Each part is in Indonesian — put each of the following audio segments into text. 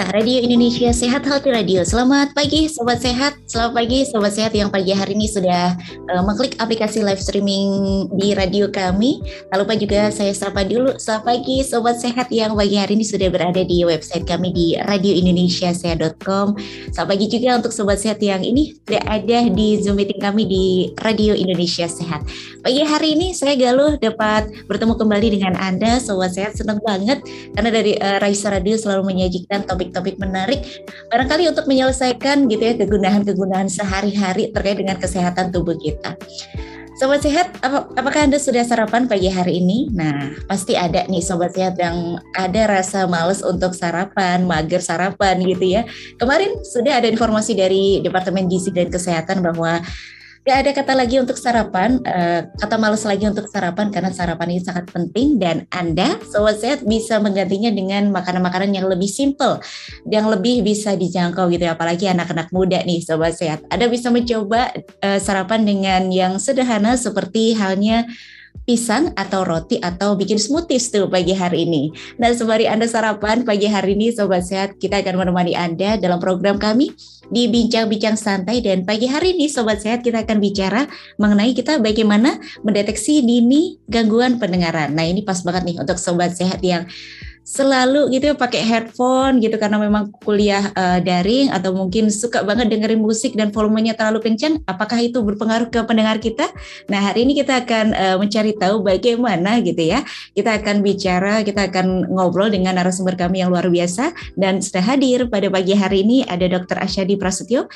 Pemirsa Radio Indonesia Sehat Healthy Radio. Selamat pagi sobat sehat. Selamat pagi sobat sehat yang pagi hari ini sudah uh, mengklik aplikasi live streaming di radio kami. Tak lupa juga saya sapa dulu. Selamat pagi sobat sehat yang pagi hari ini sudah berada di website kami di radioindonesiasehat.com. Selamat pagi juga untuk sobat sehat yang ini sudah ada di Zoom meeting kami di Radio Indonesia Sehat. Pagi hari ini saya Galuh dapat bertemu kembali dengan Anda sobat sehat. Senang banget karena dari uh, Raisa Radio selalu menyajikan topik-topik menarik barangkali untuk menyelesaikan gitu ya kegunaan-kegunaan sehari-hari terkait dengan kesehatan tubuh kita. Sobat sehat, ap apakah Anda sudah sarapan pagi hari ini? Nah, pasti ada nih sobat sehat yang ada rasa males untuk sarapan, mager sarapan gitu ya. Kemarin sudah ada informasi dari Departemen Gizi dan Kesehatan bahwa Gak ada kata lagi untuk sarapan, uh, kata males lagi untuk sarapan karena sarapan ini sangat penting dan Anda, sobat sehat bisa menggantinya dengan makanan-makanan yang lebih simple, yang lebih bisa dijangkau gitu ya, apalagi anak-anak muda nih sobat sehat. Anda bisa mencoba uh, sarapan dengan yang sederhana seperti halnya pisang atau roti atau bikin smoothies tuh pagi hari ini. Nah, sembari Anda sarapan pagi hari ini Sobat Sehat, kita akan menemani Anda dalam program kami di Bincang-Bincang Santai dan pagi hari ini Sobat Sehat kita akan bicara mengenai kita bagaimana mendeteksi dini gangguan pendengaran. Nah, ini pas banget nih untuk Sobat Sehat yang selalu gitu ya pakai headphone gitu karena memang kuliah uh, daring atau mungkin suka banget dengerin musik dan volumenya terlalu kencang apakah itu berpengaruh ke pendengar kita? Nah hari ini kita akan uh, mencari tahu bagaimana gitu ya. Kita akan bicara kita akan ngobrol dengan narasumber kami yang luar biasa. Dan sudah hadir pada pagi hari ini ada Dr. Asyadi Prasetyo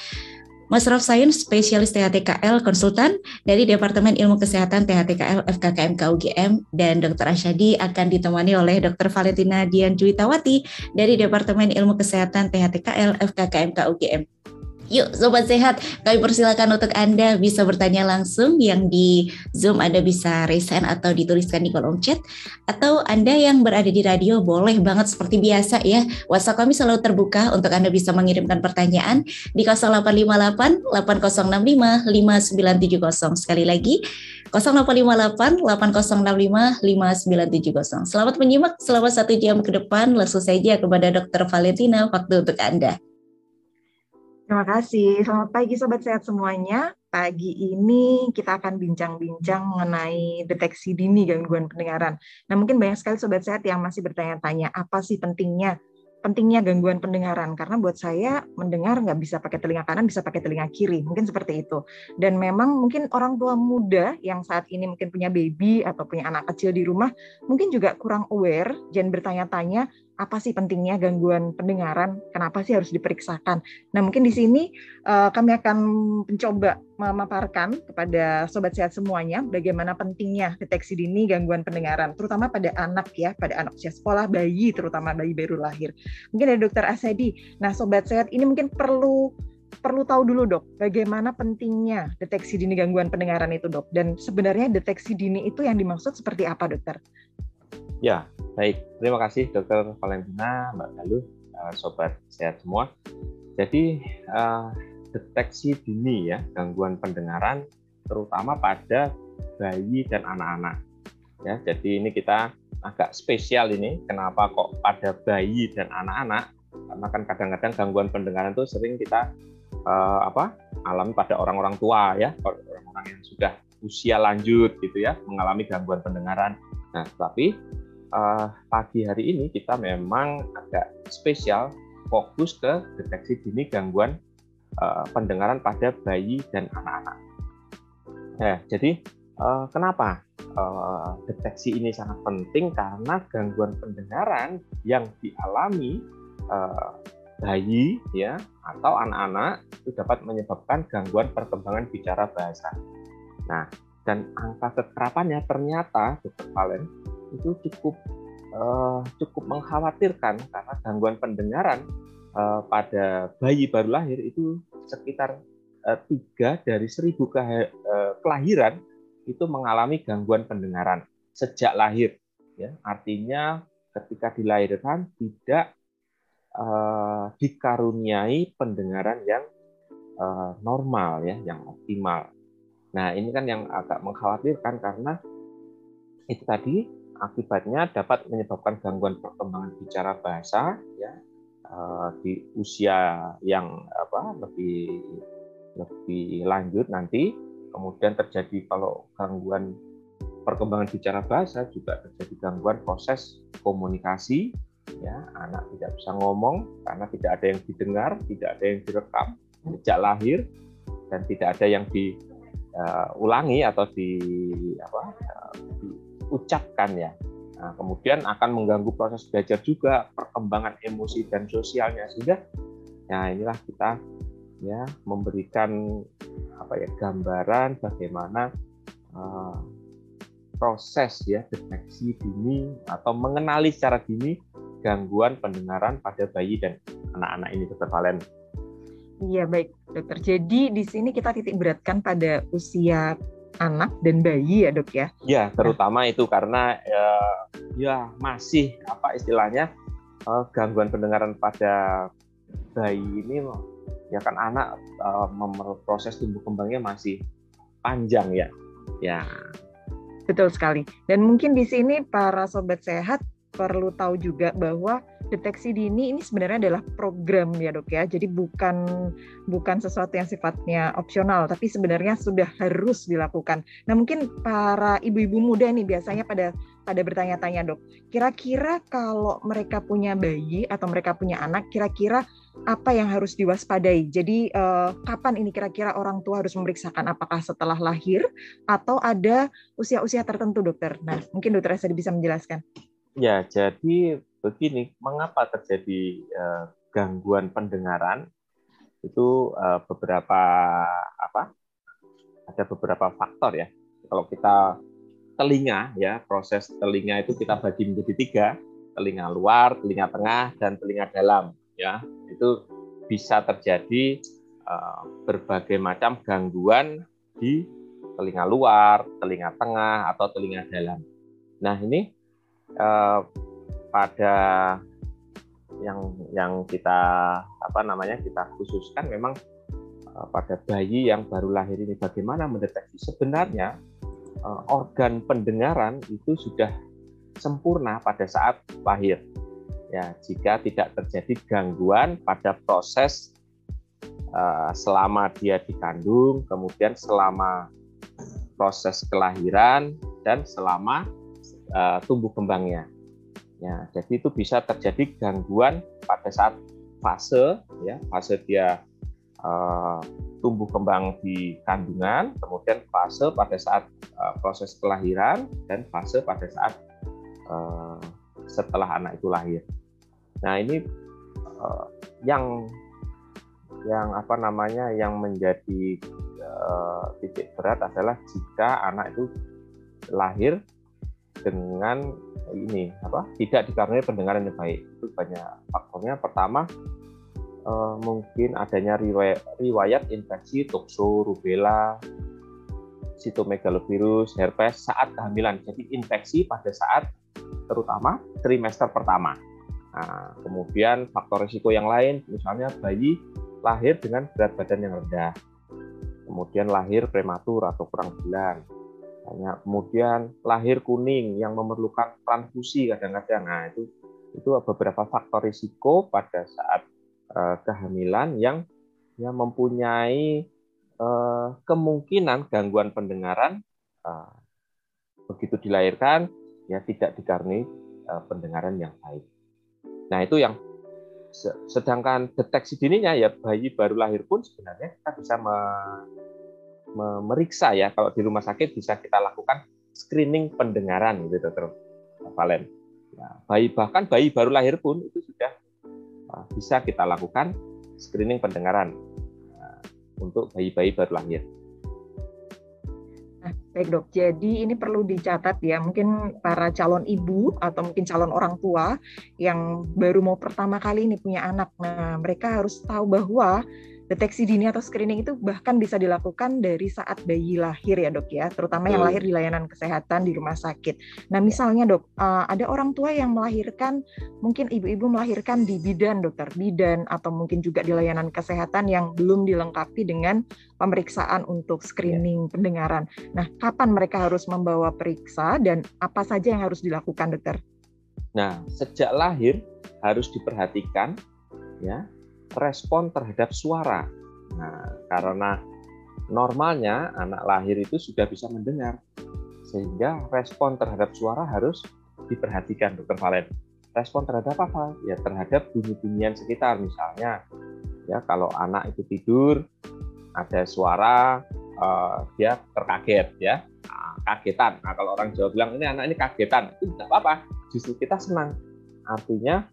Master of Science Spesialis THTKL Konsultan dari Departemen Ilmu Kesehatan THTKL FKKMK UGM dan Dr. Asyadi akan ditemani oleh Dr. Valentina Dian Juwitawati dari Departemen Ilmu Kesehatan THTKL FKKMK UGM. Yuk Sobat Sehat, kami persilakan untuk Anda bisa bertanya langsung yang di Zoom Anda bisa raise atau dituliskan di kolom chat atau Anda yang berada di radio boleh banget seperti biasa ya. WhatsApp kami selalu terbuka untuk Anda bisa mengirimkan pertanyaan di 0858 8065 5970. Sekali lagi 0858 8065 5970. Selamat menyimak selama satu jam ke depan. Langsung saja kepada Dr. Valentina waktu untuk Anda. Terima kasih. Selamat pagi Sobat Sehat semuanya. Pagi ini kita akan bincang-bincang mengenai deteksi dini gangguan pendengaran. Nah mungkin banyak sekali Sobat Sehat yang masih bertanya-tanya, apa sih pentingnya pentingnya gangguan pendengaran karena buat saya mendengar nggak bisa pakai telinga kanan bisa pakai telinga kiri mungkin seperti itu dan memang mungkin orang tua muda yang saat ini mungkin punya baby atau punya anak kecil di rumah mungkin juga kurang aware dan bertanya-tanya apa sih pentingnya gangguan pendengaran? Kenapa sih harus diperiksakan? Nah, mungkin di sini uh, kami akan mencoba memaparkan kepada sobat sehat semuanya bagaimana pentingnya deteksi dini gangguan pendengaran, terutama pada anak ya, pada anak usia sekolah, bayi, terutama bayi baru lahir. Mungkin ada Dokter Asedi. Nah, sobat sehat ini mungkin perlu perlu tahu dulu dok, bagaimana pentingnya deteksi dini gangguan pendengaran itu dok, dan sebenarnya deteksi dini itu yang dimaksud seperti apa dokter? Ya, baik. Terima kasih Dokter Valentina, Mbak Galuh, eh, sobat sehat semua. Jadi uh, deteksi dini ya gangguan pendengaran terutama pada bayi dan anak-anak. Ya, jadi ini kita agak spesial ini. Kenapa kok pada bayi dan anak-anak? Karena kan kadang-kadang gangguan pendengaran itu sering kita uh, apa alami pada orang-orang tua ya, orang-orang yang sudah usia lanjut gitu ya, mengalami gangguan pendengaran. Nah, tapi uh, pagi hari ini kita memang agak spesial fokus ke deteksi dini gangguan uh, pendengaran pada bayi dan anak-anak. Ya, jadi uh, kenapa uh, deteksi ini sangat penting karena gangguan pendengaran yang dialami uh, bayi ya atau anak-anak itu dapat menyebabkan gangguan perkembangan bicara bahasa. Nah, dan angka kekerapannya ternyata dokter Valen itu cukup uh, cukup mengkhawatirkan karena gangguan pendengaran uh, pada bayi baru lahir itu sekitar uh, tiga dari seribu ke, uh, kelahiran itu mengalami gangguan pendengaran sejak lahir. Ya, artinya ketika dilahirkan tidak uh, dikaruniai pendengaran yang uh, normal ya, yang optimal. Nah ini kan yang agak mengkhawatirkan karena itu tadi akibatnya dapat menyebabkan gangguan perkembangan bicara bahasa ya uh, di usia yang apa lebih lebih lanjut nanti. Kemudian terjadi kalau gangguan perkembangan bicara bahasa juga terjadi gangguan proses komunikasi ya. Anak tidak bisa ngomong karena tidak ada yang didengar tidak ada yang direkam sejak lahir dan tidak ada yang diulangi uh, atau di apa uh, diucapkan ya nah, kemudian akan mengganggu proses belajar juga perkembangan emosi dan sosialnya sehingga ya inilah kita ya memberikan apa ya gambaran bagaimana uh, proses ya deteksi dini atau mengenali secara dini gangguan pendengaran pada bayi dan anak-anak ini dokter Valen. Iya baik dokter. Jadi di sini kita titik beratkan pada usia anak dan bayi ya dok ya? Ya terutama nah. itu karena ya, ya masih apa istilahnya uh, gangguan pendengaran pada bayi ini ya kan anak uh, proses tumbuh kembangnya masih panjang ya. Ya. Betul sekali. Dan mungkin di sini para sobat sehat perlu tahu juga bahwa deteksi dini ini sebenarnya adalah program ya dok ya. Jadi bukan bukan sesuatu yang sifatnya opsional tapi sebenarnya sudah harus dilakukan. Nah mungkin para ibu-ibu muda ini biasanya pada pada bertanya-tanya dok kira-kira kalau mereka punya bayi atau mereka punya anak kira-kira apa yang harus diwaspadai? Jadi eh, kapan ini kira-kira orang tua harus memeriksakan? Apakah setelah lahir atau ada usia-usia tertentu dokter? Nah mungkin dokter Esa bisa menjelaskan Ya, jadi begini, mengapa terjadi uh, gangguan pendengaran? Itu uh, beberapa apa? Ada beberapa faktor ya. Kalau kita telinga ya, proses telinga itu kita bagi menjadi tiga, telinga luar, telinga tengah, dan telinga dalam ya. Itu bisa terjadi uh, berbagai macam gangguan di telinga luar, telinga tengah, atau telinga dalam. Nah, ini eh, pada yang yang kita apa namanya kita khususkan memang eh, pada bayi yang baru lahir ini bagaimana mendeteksi? Sebenarnya eh, organ pendengaran itu sudah sempurna pada saat lahir. Ya jika tidak terjadi gangguan pada proses selama dia dikandung kemudian selama proses kelahiran dan selama uh, tumbuh kembangnya. Ya, jadi itu bisa terjadi gangguan pada saat fase ya, fase dia uh, tumbuh kembang di kandungan, kemudian fase pada saat uh, proses kelahiran dan fase pada saat uh, setelah anak itu lahir. Nah, ini uh, yang yang apa namanya yang menjadi uh, titik berat adalah jika anak itu lahir dengan ini apa tidak dikaruniai pendengaran yang baik. Itu banyak faktornya. Pertama eh, mungkin adanya riwayat, riwayat infeksi tokso rubella sitomegalovirus herpes saat kehamilan. Jadi infeksi pada saat terutama trimester pertama. Nah, kemudian faktor risiko yang lain misalnya bayi lahir dengan berat badan yang rendah kemudian lahir prematur atau kurang bulan hanya kemudian lahir kuning yang memerlukan transfusi kadang-kadang nah itu itu beberapa faktor risiko pada saat uh, kehamilan yang yang mempunyai uh, kemungkinan gangguan pendengaran uh, begitu dilahirkan ya tidak dikaruni uh, pendengaran yang baik. Nah itu yang sedangkan deteksi dininya ya bayi baru lahir pun sebenarnya kita bisa memeriksa ya kalau di rumah sakit bisa kita lakukan screening pendengaran gitu dokter Valen. Nah, bayi bahkan bayi baru lahir pun itu sudah uh, bisa kita lakukan screening pendengaran uh, untuk bayi-bayi baru lahir. Nah, baik dok, jadi ini perlu dicatat ya, mungkin para calon ibu atau mungkin calon orang tua yang baru mau pertama kali ini punya anak, nah mereka harus tahu bahwa deteksi dini atau screening itu bahkan bisa dilakukan dari saat bayi lahir ya dok ya, terutama yang lahir di layanan kesehatan di rumah sakit. Nah misalnya dok, uh, ada orang tua yang melahirkan, mungkin ibu-ibu melahirkan di bidan dokter, bidan atau mungkin juga di layanan kesehatan yang belum dilengkapi dengan pemeriksaan untuk screening pendengaran. Nah kapan mereka harus membawa periksa dan apa saja yang harus dilakukan dokter? Nah sejak lahir harus diperhatikan ya respon terhadap suara. Nah, karena normalnya anak lahir itu sudah bisa mendengar, sehingga respon terhadap suara harus diperhatikan, Dokter Valen. Respon terhadap apa? Ya terhadap bunyi-bunyian sekitar, misalnya ya kalau anak itu tidur ada suara uh, dia terkaget ya nah, kagetan. Nah kalau orang Jawa bilang ini anak ini kagetan itu tidak apa-apa, justru kita senang. Artinya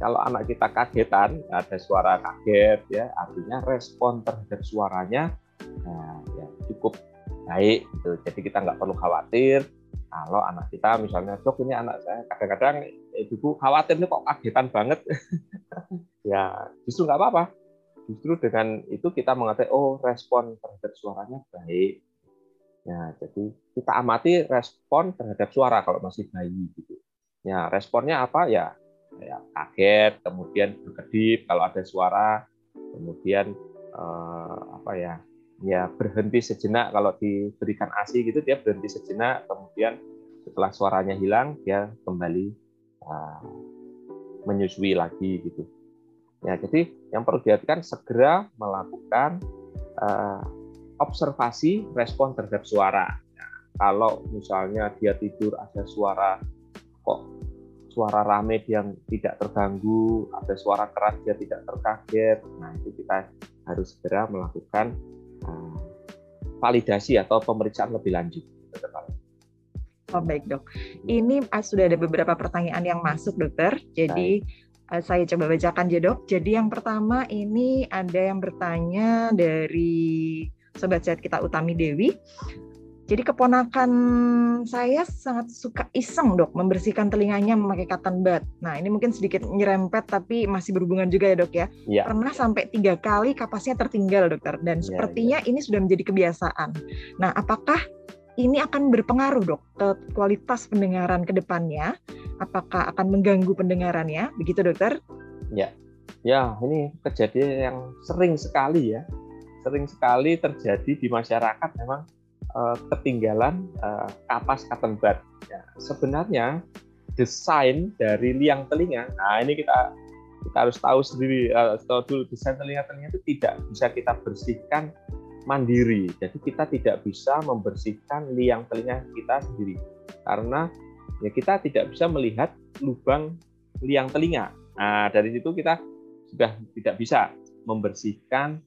kalau anak kita kagetan, ada suara kaget, ya artinya respon terhadap suaranya nah, ya, cukup baik. Gitu. Jadi kita nggak perlu khawatir kalau anak kita misalnya, dok ini anak saya kadang-kadang ibu khawatir nih kok kagetan banget. ya justru nggak apa-apa. Justru dengan itu kita mengatakan, oh respon terhadap suaranya baik. Ya, jadi kita amati respon terhadap suara kalau masih bayi gitu. Ya, responnya apa ya? Ya kaget, kemudian berkedip kalau ada suara, kemudian eh, apa ya ya berhenti sejenak kalau diberikan ASI gitu dia berhenti sejenak, kemudian setelah suaranya hilang dia kembali uh, menyusui lagi gitu. Ya jadi yang perlu diperhatikan segera melakukan uh, observasi respon terhadap suara. Nah, kalau misalnya dia tidur ada suara kok suara rame dia tidak terganggu, ada suara keras dia tidak terkaget. Nah, itu kita harus segera melakukan uh, validasi atau pemeriksaan lebih lanjut. Oh baik dok, ini uh, sudah ada beberapa pertanyaan yang masuk dokter, jadi uh, saya coba bacakan ya dok. Jadi yang pertama ini ada yang bertanya dari sobat sehat kita Utami Dewi. Jadi keponakan saya sangat suka iseng dok membersihkan telinganya memakai cotton bud. Nah ini mungkin sedikit nyerempet tapi masih berhubungan juga ya dok ya. ya. Pernah sampai tiga kali kapasnya tertinggal dokter dan ya, sepertinya ya. ini sudah menjadi kebiasaan. Nah apakah ini akan berpengaruh dok ke kualitas pendengaran ke depannya? Apakah akan mengganggu pendengarannya? Begitu dokter? Ya, ya ini kejadian yang sering sekali ya, sering sekali terjadi di masyarakat memang uh, ketinggalan uh, kapas bud. Ya, sebenarnya desain dari liang telinga, nah ini kita kita harus tahu sendiri, uh, dulu desain telinga-telinga itu tidak bisa kita bersihkan mandiri. Jadi kita tidak bisa membersihkan liang telinga kita sendiri karena ya kita tidak bisa melihat lubang liang telinga. Nah, dari situ kita sudah tidak bisa membersihkan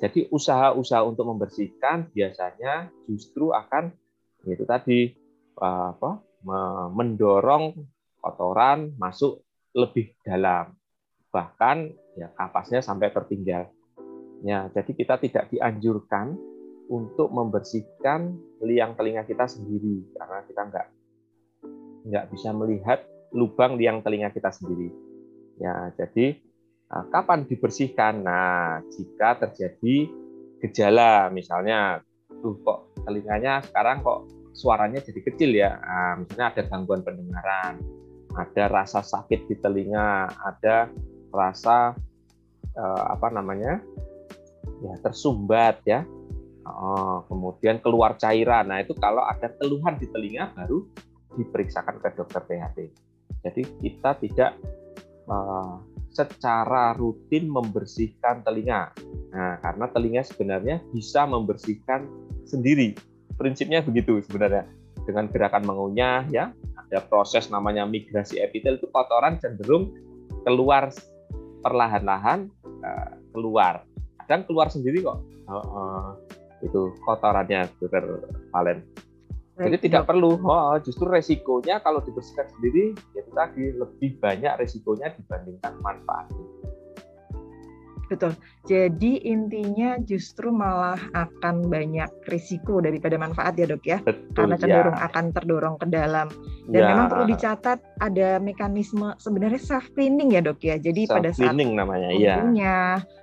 jadi usaha-usaha untuk membersihkan biasanya justru akan itu tadi uh, apa mendorong kotoran masuk lebih dalam. Bahkan ya kapasnya sampai tertinggal ya jadi kita tidak dianjurkan untuk membersihkan liang telinga kita sendiri karena kita nggak nggak bisa melihat lubang liang telinga kita sendiri. Ya jadi kapan dibersihkan? Nah, jika terjadi gejala, misalnya, tuh kok telinganya sekarang kok suaranya jadi kecil ya, nah, misalnya ada gangguan pendengaran, ada rasa sakit di telinga, ada rasa eh, apa namanya, ya tersumbat ya, oh, kemudian keluar cairan. Nah itu kalau ada keluhan di telinga baru diperiksakan ke dokter THT. Jadi kita tidak uh, secara rutin membersihkan telinga. Nah, karena telinga sebenarnya bisa membersihkan sendiri. Prinsipnya begitu sebenarnya. Dengan gerakan mengunyah ya, ada proses namanya migrasi epitel itu kotoran cenderung keluar perlahan-lahan uh, keluar. Kadang keluar sendiri kok. Uh, uh, itu kotorannya, Dokter Valen. Jadi tidak perlu, oh, justru resikonya kalau dibersihkan sendiri, ya itu tadi lebih banyak resikonya dibandingkan manfaatnya. Betul. Jadi intinya justru malah akan banyak risiko daripada manfaat ya dok ya, Betul, karena cenderung ya. akan terdorong ke dalam. Dan ya. memang perlu dicatat ada mekanisme sebenarnya self cleaning ya dok ya. Jadi self pada saat namanya, ya.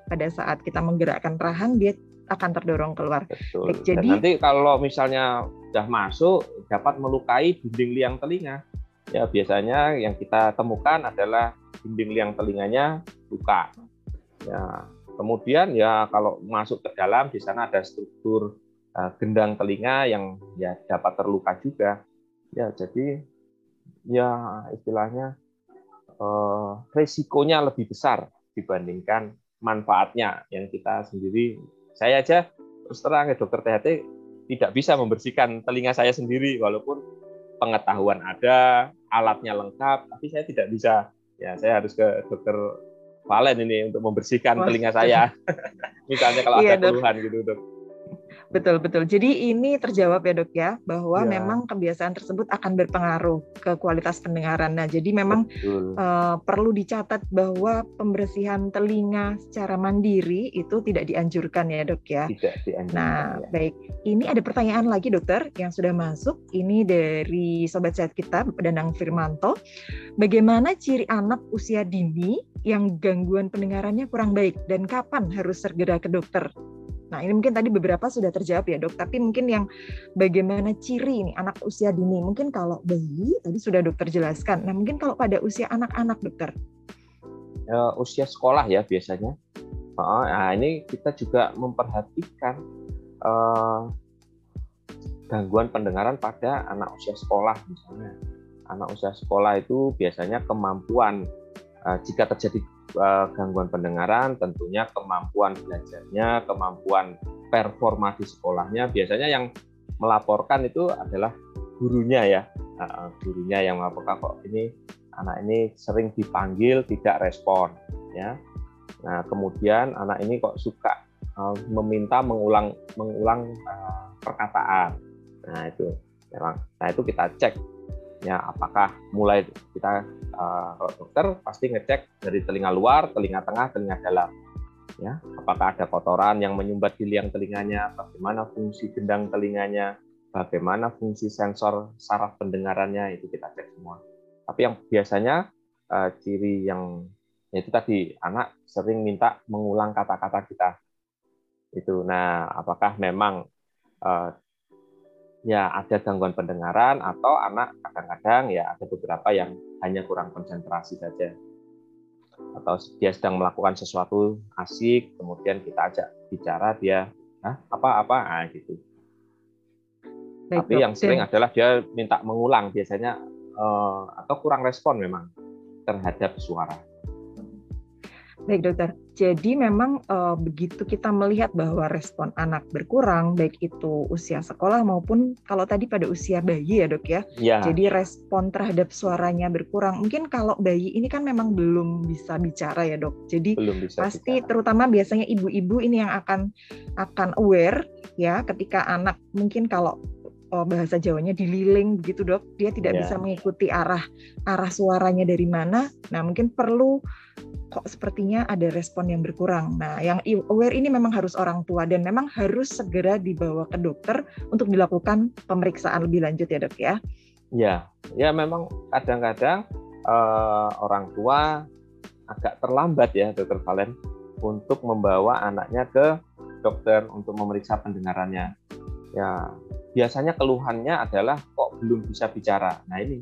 pada saat kita menggerakkan rahang dia akan terdorong keluar. Betul. Jadi Dan nanti kalau misalnya sudah masuk dapat melukai dinding liang telinga, ya biasanya yang kita temukan adalah dinding liang telinganya luka. Ya, kemudian ya kalau masuk ke dalam di sana ada struktur uh, gendang telinga yang ya dapat terluka juga. Ya, jadi ya istilahnya uh, resikonya lebih besar dibandingkan manfaatnya yang kita sendiri. Saya aja terus terang ya dokter THT tidak bisa membersihkan telinga saya sendiri walaupun pengetahuan ada, alatnya lengkap, tapi saya tidak bisa. Ya, saya harus ke dokter Valen ini untuk membersihkan telinga saya. Misalnya kalau iya, ada keluhan gitu, dok. Betul betul. Jadi ini terjawab ya dok ya bahwa ya. memang kebiasaan tersebut akan berpengaruh ke kualitas pendengaran. Nah jadi memang uh, perlu dicatat bahwa pembersihan telinga secara mandiri itu tidak dianjurkan ya dok ya. Tidak dianjurkan. Nah ya. baik. Ini ada pertanyaan lagi dokter yang sudah masuk. Ini dari sobat sehat kita Danang Firmanto. Bagaimana ciri anak usia dini yang gangguan pendengarannya kurang baik dan kapan harus segera ke dokter? Nah, ini mungkin tadi beberapa sudah terjawab ya, Dok. Tapi mungkin yang bagaimana ciri ini anak usia dini? Mungkin kalau bayi tadi sudah dokter jelaskan. Nah, mungkin kalau pada usia anak-anak, Dokter. Uh, usia sekolah ya biasanya. Uh, nah, ini kita juga memperhatikan uh, gangguan pendengaran pada anak usia sekolah misalnya. Anak usia sekolah itu biasanya kemampuan jika terjadi uh, gangguan pendengaran, tentunya kemampuan belajarnya, kemampuan performa di sekolahnya, biasanya yang melaporkan itu adalah gurunya ya, gurunya yang melaporkan kok ini anak ini sering dipanggil tidak respon, ya. Nah kemudian anak ini kok suka uh, meminta mengulang mengulang perkataan, nah itu memang, nah itu kita cek ya apakah mulai kita uh, dokter pasti ngecek dari telinga luar, telinga tengah, telinga dalam. Ya, apakah ada kotoran yang menyumbat di liang telinganya, bagaimana fungsi gendang telinganya, bagaimana fungsi sensor saraf pendengarannya itu kita cek semua. Tapi yang biasanya uh, ciri yang ya itu tadi anak sering minta mengulang kata-kata kita. Itu. Nah, apakah memang uh, ya ada gangguan pendengaran atau anak kadang-kadang ya ada beberapa yang hanya kurang konsentrasi saja. Atau dia sedang melakukan sesuatu asik kemudian kita ajak bicara dia apa? Apa? Ah gitu. Baik, tapi yang sering adalah dia minta mengulang biasanya uh, atau kurang respon memang terhadap suara Baik dokter, jadi memang uh, begitu kita melihat bahwa respon anak berkurang, baik itu usia sekolah maupun kalau tadi pada usia bayi ya dok ya. ya. Jadi respon terhadap suaranya berkurang. Mungkin kalau bayi ini kan memang belum bisa bicara ya dok. Jadi pasti bicara. terutama biasanya ibu-ibu ini yang akan akan aware ya ketika anak mungkin kalau oh, bahasa Jawanya dililing begitu dok, dia tidak yeah. bisa mengikuti arah arah suaranya dari mana. Nah mungkin perlu kok sepertinya ada respon yang berkurang. Nah yang aware ini memang harus orang tua dan memang harus segera dibawa ke dokter untuk dilakukan pemeriksaan lebih lanjut ya dok ya. Ya, ya memang kadang-kadang uh, orang tua agak terlambat ya dokter Valen untuk membawa anaknya ke dokter untuk memeriksa pendengarannya. Ya, biasanya keluhannya adalah kok belum bisa bicara. Nah ini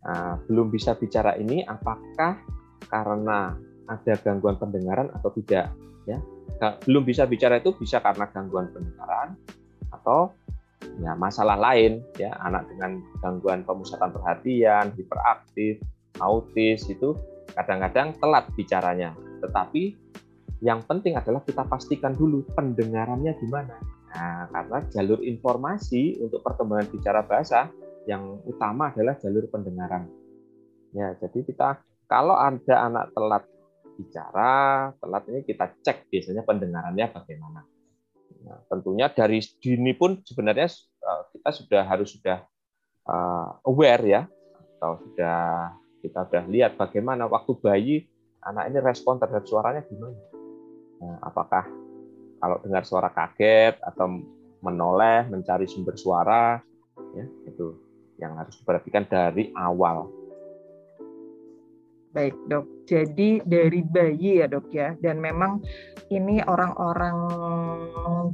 nah, belum bisa bicara ini apakah karena ada gangguan pendengaran atau tidak? Ya, belum bisa bicara itu bisa karena gangguan pendengaran atau ya masalah lain ya anak dengan gangguan pemusatan perhatian, hiperaktif, autis itu kadang-kadang telat bicaranya. Tetapi yang penting adalah kita pastikan dulu pendengarannya gimana Nah, karena jalur informasi untuk perkembangan bicara bahasa yang utama adalah jalur pendengaran. Ya, jadi kita kalau ada anak telat bicara, telat ini kita cek biasanya pendengarannya bagaimana. Nah, tentunya dari dini pun sebenarnya eh, kita sudah harus sudah uh, aware ya, atau sudah kita sudah lihat bagaimana waktu bayi anak ini respon terhadap suaranya gimana. Nah, apakah kalau dengar suara kaget atau menoleh mencari sumber suara ya itu yang harus diperhatikan dari awal. Baik dok, jadi dari bayi ya dok ya, dan memang ini orang-orang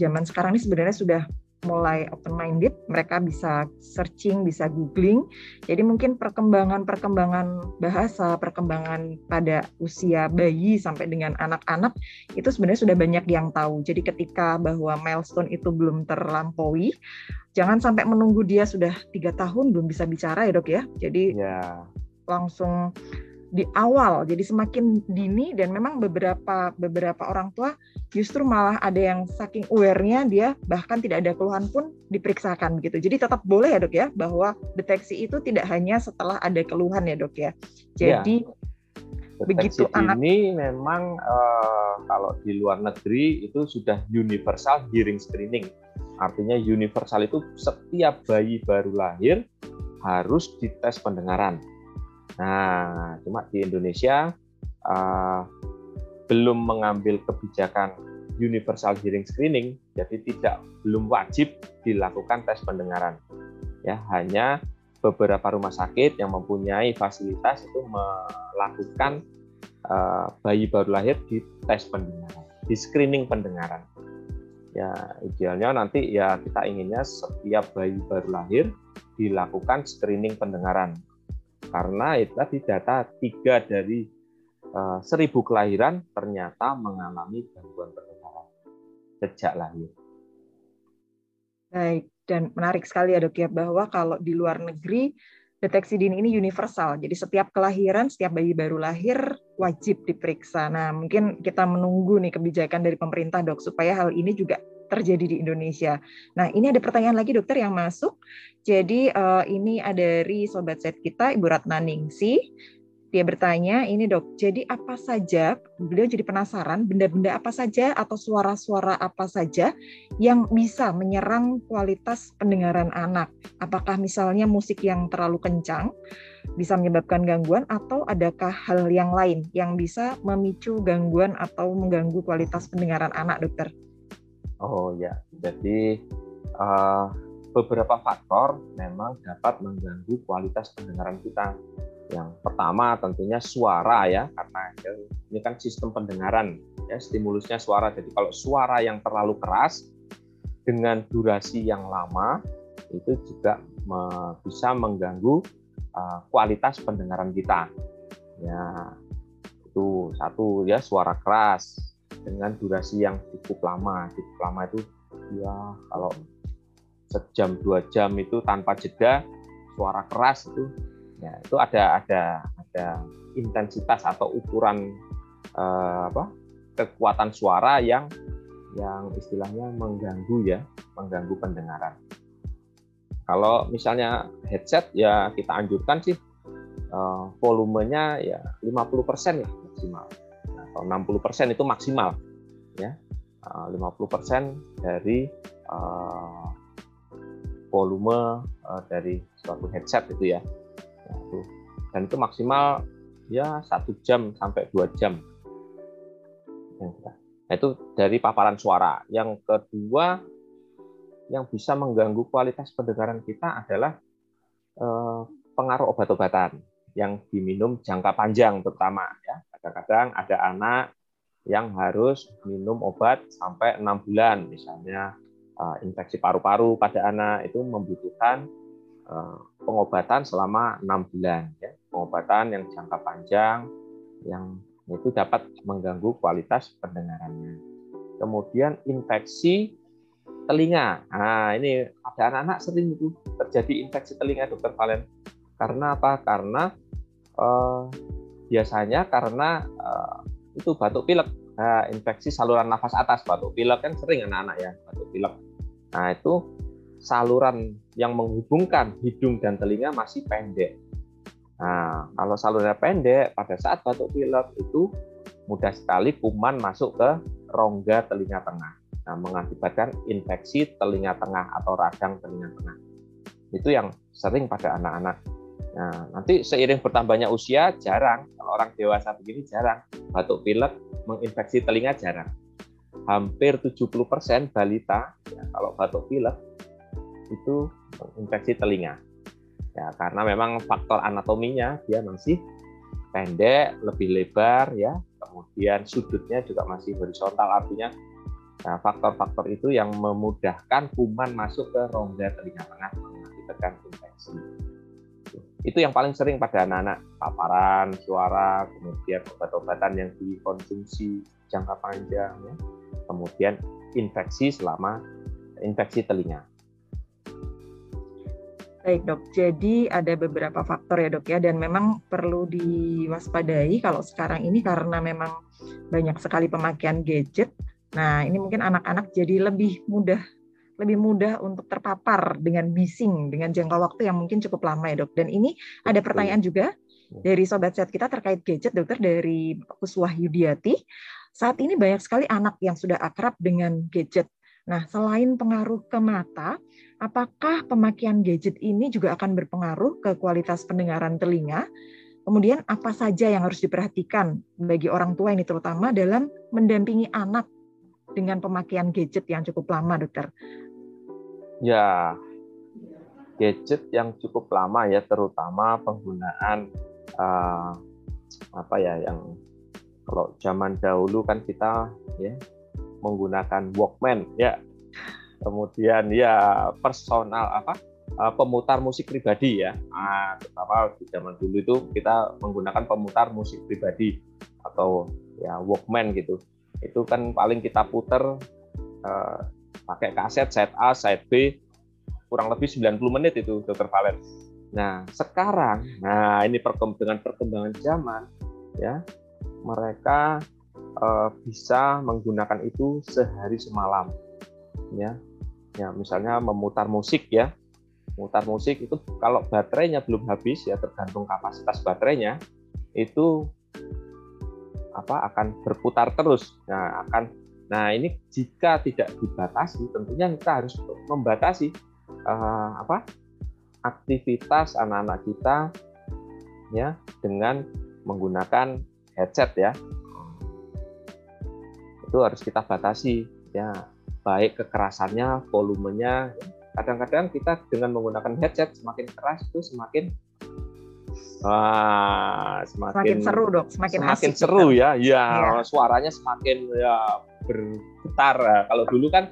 zaman sekarang ini sebenarnya sudah mulai open minded, mereka bisa searching, bisa googling. Jadi mungkin perkembangan-perkembangan bahasa, perkembangan pada usia bayi sampai dengan anak-anak itu sebenarnya sudah banyak yang tahu. Jadi ketika bahwa milestone itu belum terlampaui, jangan sampai menunggu dia sudah tiga tahun belum bisa bicara ya dok ya. Jadi ya. langsung di awal jadi semakin dini dan memang beberapa beberapa orang tua justru malah ada yang saking aware-nya dia bahkan tidak ada keluhan pun diperiksakan gitu jadi tetap boleh ya dok ya bahwa deteksi itu tidak hanya setelah ada keluhan ya dok ya iya. jadi ya. begitu anak ini memang uh, kalau di luar negeri itu sudah universal hearing screening artinya universal itu setiap bayi baru lahir harus dites pendengaran Nah, cuma di Indonesia uh, belum mengambil kebijakan universal hearing screening, jadi tidak belum wajib dilakukan tes pendengaran. Ya, hanya beberapa rumah sakit yang mempunyai fasilitas itu melakukan uh, bayi baru lahir di tes pendengaran, di screening pendengaran. Ya, idealnya nanti ya kita inginnya setiap bayi baru lahir dilakukan screening pendengaran karena itu tadi data tiga dari uh, seribu kelahiran ternyata mengalami gangguan pendengaran sejak lahir. Baik, dan menarik sekali ya dok ya bahwa kalau di luar negeri deteksi dini ini universal. Jadi setiap kelahiran, setiap bayi baru lahir wajib diperiksa. Nah, mungkin kita menunggu nih kebijakan dari pemerintah dok supaya hal ini juga terjadi di Indonesia. Nah, ini ada pertanyaan lagi dokter yang masuk. Jadi uh, ini ada dari sobat set kita Ibu Ratna Ningsi. Dia bertanya, ini dok, jadi apa saja, beliau jadi penasaran, benda-benda apa saja atau suara-suara apa saja yang bisa menyerang kualitas pendengaran anak? Apakah misalnya musik yang terlalu kencang bisa menyebabkan gangguan atau adakah hal yang lain yang bisa memicu gangguan atau mengganggu kualitas pendengaran anak, dokter? Oh ya, jadi uh, beberapa faktor memang dapat mengganggu kualitas pendengaran kita. Yang pertama tentunya suara ya, karena ini kan sistem pendengaran ya, stimulusnya suara. Jadi kalau suara yang terlalu keras dengan durasi yang lama itu juga bisa mengganggu uh, kualitas pendengaran kita. Ya, itu satu ya suara keras dengan durasi yang cukup lama. Cukup lama itu ya kalau sejam dua jam itu tanpa jeda suara keras itu ya itu ada ada ada intensitas atau ukuran eh, apa kekuatan suara yang yang istilahnya mengganggu ya mengganggu pendengaran. Kalau misalnya headset ya kita anjurkan sih eh, volumenya ya 50% ya maksimal atau 60% itu maksimal ya. 50% eh, dari uh, volume uh, dari suatu headset itu ya. Nah, dan itu maksimal ya satu jam sampai dua jam. Nah, itu dari paparan suara. Yang kedua yang bisa mengganggu kualitas pendengaran kita adalah uh, pengaruh obat-obatan yang diminum jangka panjang terutama ya Kadang-kadang ada anak yang harus minum obat sampai enam bulan, misalnya uh, infeksi paru-paru pada anak itu membutuhkan uh, pengobatan selama enam bulan, ya. pengobatan yang jangka panjang yang itu dapat mengganggu kualitas pendengarannya. Kemudian infeksi telinga. Nah, ini pada anak-anak sering itu terjadi infeksi telinga, dokter Valen. Karena apa? Karena uh, biasanya karena uh, itu batuk pilek, nah, infeksi saluran nafas atas, batuk pilek kan sering anak-anak ya batuk pilek. Nah itu saluran yang menghubungkan hidung dan telinga masih pendek. Nah kalau salurannya pendek, pada saat batuk pilek itu mudah sekali kuman masuk ke rongga telinga tengah. Nah, mengakibatkan infeksi telinga tengah atau radang telinga tengah. Itu yang sering pada anak-anak. Nah, nanti seiring bertambahnya usia jarang kalau orang dewasa begini jarang batuk pilek menginfeksi telinga jarang. Hampir 70% balita ya, kalau batuk pilek itu menginfeksi telinga. Ya, karena memang faktor anatominya dia masih pendek, lebih lebar ya. Kemudian sudutnya juga masih horizontal artinya Nah, faktor-faktor itu yang memudahkan kuman masuk ke rongga telinga tengah mengakibatkan infeksi itu yang paling sering pada anak-anak paparan suara kemudian obat-obatan yang dikonsumsi jangka panjang ya. kemudian infeksi selama infeksi telinga Baik dok, jadi ada beberapa faktor ya dok ya, dan memang perlu diwaspadai kalau sekarang ini karena memang banyak sekali pemakaian gadget. Nah ini mungkin anak-anak jadi lebih mudah lebih mudah untuk terpapar dengan bising dengan jangka waktu yang mungkin cukup lama ya dok. Dan ini ada pertanyaan juga dari sobat sehat kita terkait gadget dokter dari Kuswah Yudiati. Saat ini banyak sekali anak yang sudah akrab dengan gadget. Nah, selain pengaruh ke mata, apakah pemakaian gadget ini juga akan berpengaruh ke kualitas pendengaran telinga? Kemudian apa saja yang harus diperhatikan bagi orang tua ini terutama dalam mendampingi anak dengan pemakaian gadget yang cukup lama, dokter? Ya, gadget yang cukup lama ya, terutama penggunaan uh, apa ya yang kalau zaman dahulu kan kita ya menggunakan Walkman ya. Kemudian ya personal apa eh, pemutar musik pribadi ya. Nah, terutama di zaman dulu itu kita menggunakan pemutar musik pribadi atau ya Walkman gitu. Itu kan paling kita puter uh, pakai kaset set A set B kurang lebih 90 menit itu dokter Valen. Nah sekarang nah ini dengan perkembangan zaman ya mereka uh, bisa menggunakan itu sehari semalam ya. Ya misalnya memutar musik ya. Memutar musik itu kalau baterainya belum habis ya tergantung kapasitas baterainya itu apa akan berputar terus. Nah akan nah ini jika tidak dibatasi tentunya kita harus membatasi uh, apa aktivitas anak-anak kita ya dengan menggunakan headset ya itu harus kita batasi ya baik kekerasannya, volumenya. Kadang-kadang kita dengan menggunakan headset semakin keras itu semakin wah, semakin, semakin seru dok, semakin, semakin asik seru ya. ya, ya. suaranya semakin ya bergetar. Kalau dulu kan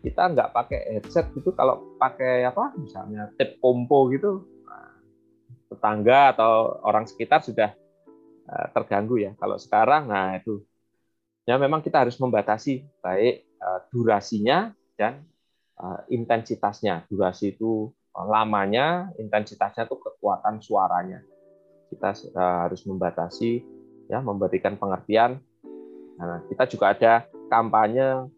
kita nggak pakai headset gitu, kalau pakai apa, misalnya tip pompo gitu, nah, tetangga atau orang sekitar sudah uh, terganggu ya. Kalau sekarang, nah itu ya memang kita harus membatasi baik uh, durasinya dan uh, intensitasnya. Durasi itu lamanya, intensitasnya itu kekuatan suaranya. Kita uh, harus membatasi, ya, memberikan pengertian. Nah, kita juga ada kampanye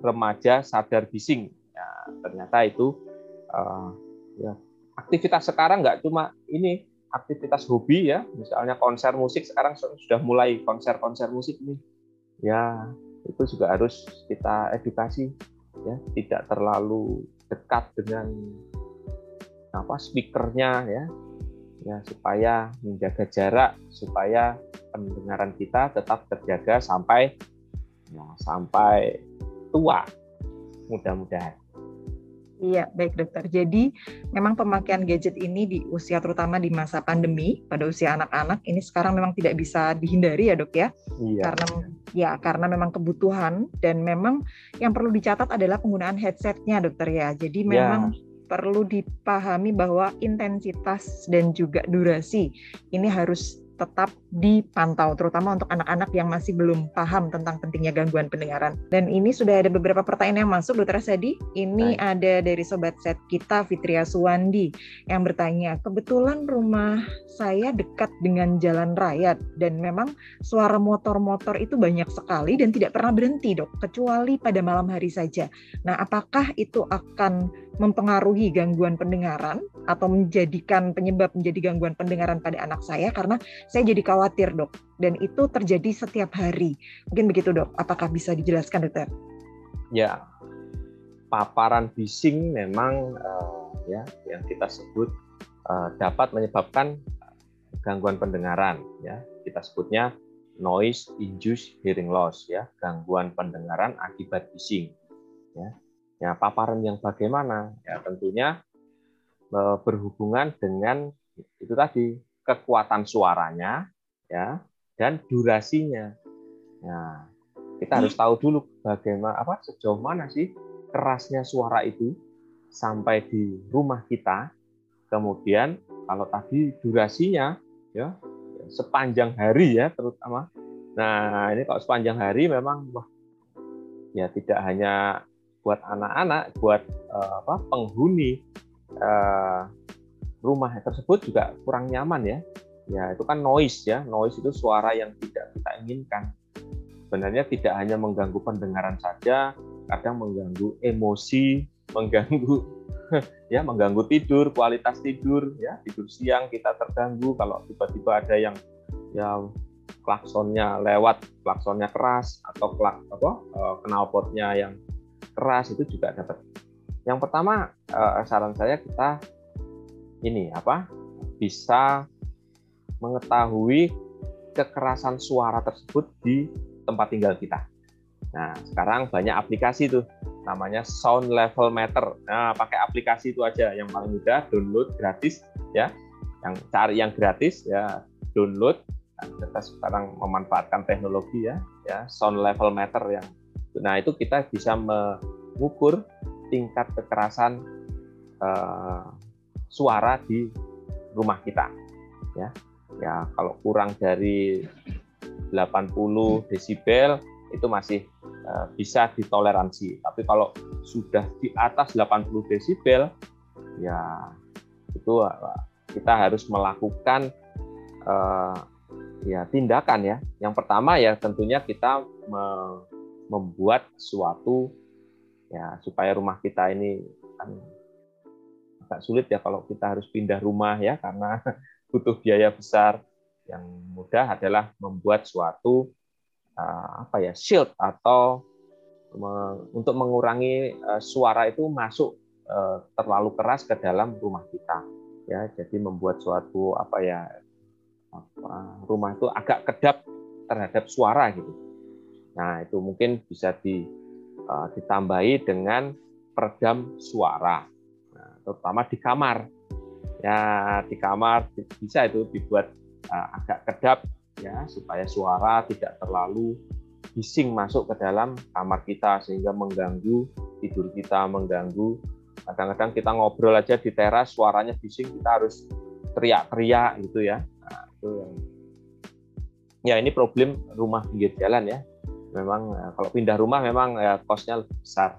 remaja sadar bising. Ya, ternyata itu uh, ya, aktivitas sekarang nggak cuma ini aktivitas hobi ya, misalnya konser musik sekarang sudah mulai konser-konser musik ini ya itu juga harus kita edukasi ya tidak terlalu dekat dengan apa speakernya ya ya supaya menjaga jarak supaya pendengaran kita tetap terjaga sampai ya, sampai tua mudah-mudahan Iya, baik dokter. Jadi memang pemakaian gadget ini di usia terutama di masa pandemi pada usia anak-anak ini sekarang memang tidak bisa dihindari ya dok ya. Iya. Karena ya karena memang kebutuhan dan memang yang perlu dicatat adalah penggunaan headsetnya dokter ya. Jadi iya. memang ya perlu dipahami bahwa intensitas dan juga durasi ini harus tetap dipantau, terutama untuk anak-anak yang masih belum paham tentang pentingnya gangguan pendengaran. Dan ini sudah ada beberapa pertanyaan yang masuk, Dokter Sadi. Ini Baik. ada dari sobat set kita, Fitria Suwandi, yang bertanya, kebetulan rumah saya dekat dengan jalan raya dan memang suara motor-motor itu banyak sekali dan tidak pernah berhenti, dok, kecuali pada malam hari saja. Nah, apakah itu akan mempengaruhi gangguan pendengaran atau menjadikan penyebab menjadi gangguan pendengaran pada anak saya karena saya jadi khawatir dok. Dan itu terjadi setiap hari. Mungkin begitu dok. Apakah bisa dijelaskan dokter? Ya. Paparan bising memang uh, ya yang kita sebut uh, dapat menyebabkan gangguan pendengaran ya. Kita sebutnya noise induced hearing loss ya. Gangguan pendengaran akibat bising ya. Ya, paparan yang bagaimana? Ya, tentunya eh, berhubungan dengan itu tadi kekuatan suaranya ya dan durasinya. Ya, kita harus tahu dulu bagaimana apa sejauh mana sih kerasnya suara itu sampai di rumah kita. Kemudian kalau tadi durasinya ya sepanjang hari ya terutama. Nah, ini kalau sepanjang hari memang wah ya tidak hanya buat anak-anak, buat uh, apa penghuni uh, rumah tersebut juga kurang nyaman ya. Ya itu kan noise ya, noise itu suara yang tidak kita inginkan. Sebenarnya tidak hanya mengganggu pendengaran saja, kadang mengganggu emosi, mengganggu ya mengganggu tidur, kualitas tidur ya tidur siang kita terganggu kalau tiba-tiba ada yang ya klaksonnya lewat, klaksonnya keras atau klak apa eh, knalpotnya yang keras itu juga dapat. Yang pertama eh, saran saya kita ini apa bisa mengetahui kekerasan suara tersebut di tempat tinggal kita. Nah, sekarang banyak aplikasi tuh namanya Sound Level Meter. Nah, pakai aplikasi itu aja yang paling mudah, download gratis ya. Yang cari yang gratis ya, download. Nah, kita sekarang memanfaatkan teknologi ya, ya Sound Level Meter yang Nah, itu kita bisa mengukur tingkat kekerasan uh, suara di rumah kita. Ya, ya kalau kurang dari 80 desibel itu masih uh, bisa ditoleransi. Tapi kalau sudah di atas 80 desibel, ya itu uh, kita harus melakukan uh, ya tindakan ya. Yang pertama ya tentunya kita me membuat suatu ya supaya rumah kita ini kan agak sulit ya kalau kita harus pindah rumah ya karena butuh biaya besar. Yang mudah adalah membuat suatu uh, apa ya shield atau untuk mengurangi uh, suara itu masuk uh, terlalu keras ke dalam rumah kita. Ya, jadi membuat suatu apa ya apa, rumah itu agak kedap terhadap suara gitu. Nah, itu mungkin bisa di, ditambahi dengan peredam suara terutama di kamar. Ya, di kamar bisa itu dibuat uh, agak kedap ya supaya suara tidak terlalu bising masuk ke dalam kamar kita sehingga mengganggu tidur kita, mengganggu kadang-kadang kita ngobrol aja di teras suaranya bising kita harus teriak-teriak gitu ya. Nah, itu yang ya ini problem rumah pinggir jalan ya. Memang eh, kalau pindah rumah memang ya kosnya besar.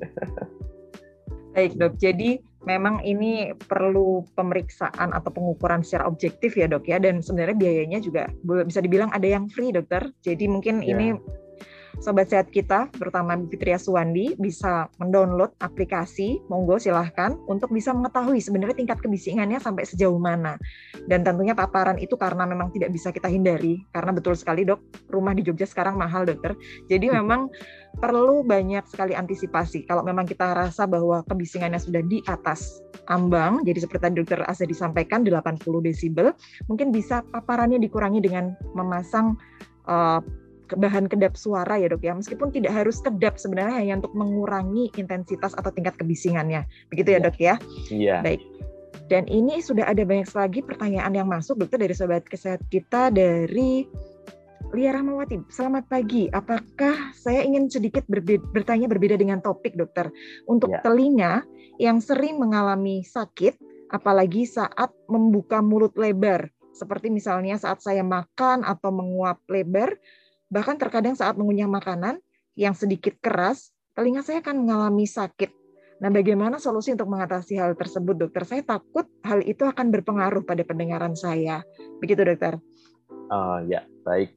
Baik dok, jadi memang ini perlu pemeriksaan atau pengukuran secara objektif ya dok ya, dan sebenarnya biayanya juga bisa dibilang ada yang free dokter. Jadi mungkin ya. ini sobat sehat kita, terutama Fitria Suwandi, bisa mendownload aplikasi, monggo silahkan, untuk bisa mengetahui sebenarnya tingkat kebisingannya sampai sejauh mana. Dan tentunya paparan itu karena memang tidak bisa kita hindari, karena betul sekali dok, rumah di Jogja sekarang mahal dokter. Jadi memang perlu banyak sekali antisipasi. Kalau memang kita rasa bahwa kebisingannya sudah di atas ambang, jadi seperti tadi dokter Asa disampaikan 80 desibel, mungkin bisa paparannya dikurangi dengan memasang uh, bahan kedap suara ya dok ya meskipun tidak harus kedap sebenarnya hanya untuk mengurangi intensitas atau tingkat kebisingannya begitu ya, ya. dok ya iya baik dan ini sudah ada banyak lagi pertanyaan yang masuk dokter dari sobat kesehatan kita dari Lia Rahmawati, selamat pagi. Apakah saya ingin sedikit berbeda, bertanya berbeda dengan topik, dokter? Untuk ya. telinga yang sering mengalami sakit, apalagi saat membuka mulut lebar, seperti misalnya saat saya makan atau menguap lebar, Bahkan terkadang saat mengunyah makanan yang sedikit keras, telinga saya akan mengalami sakit. Nah, bagaimana solusi untuk mengatasi hal tersebut, dokter? Saya takut hal itu akan berpengaruh pada pendengaran saya. Begitu, dokter? Oh ya, baik.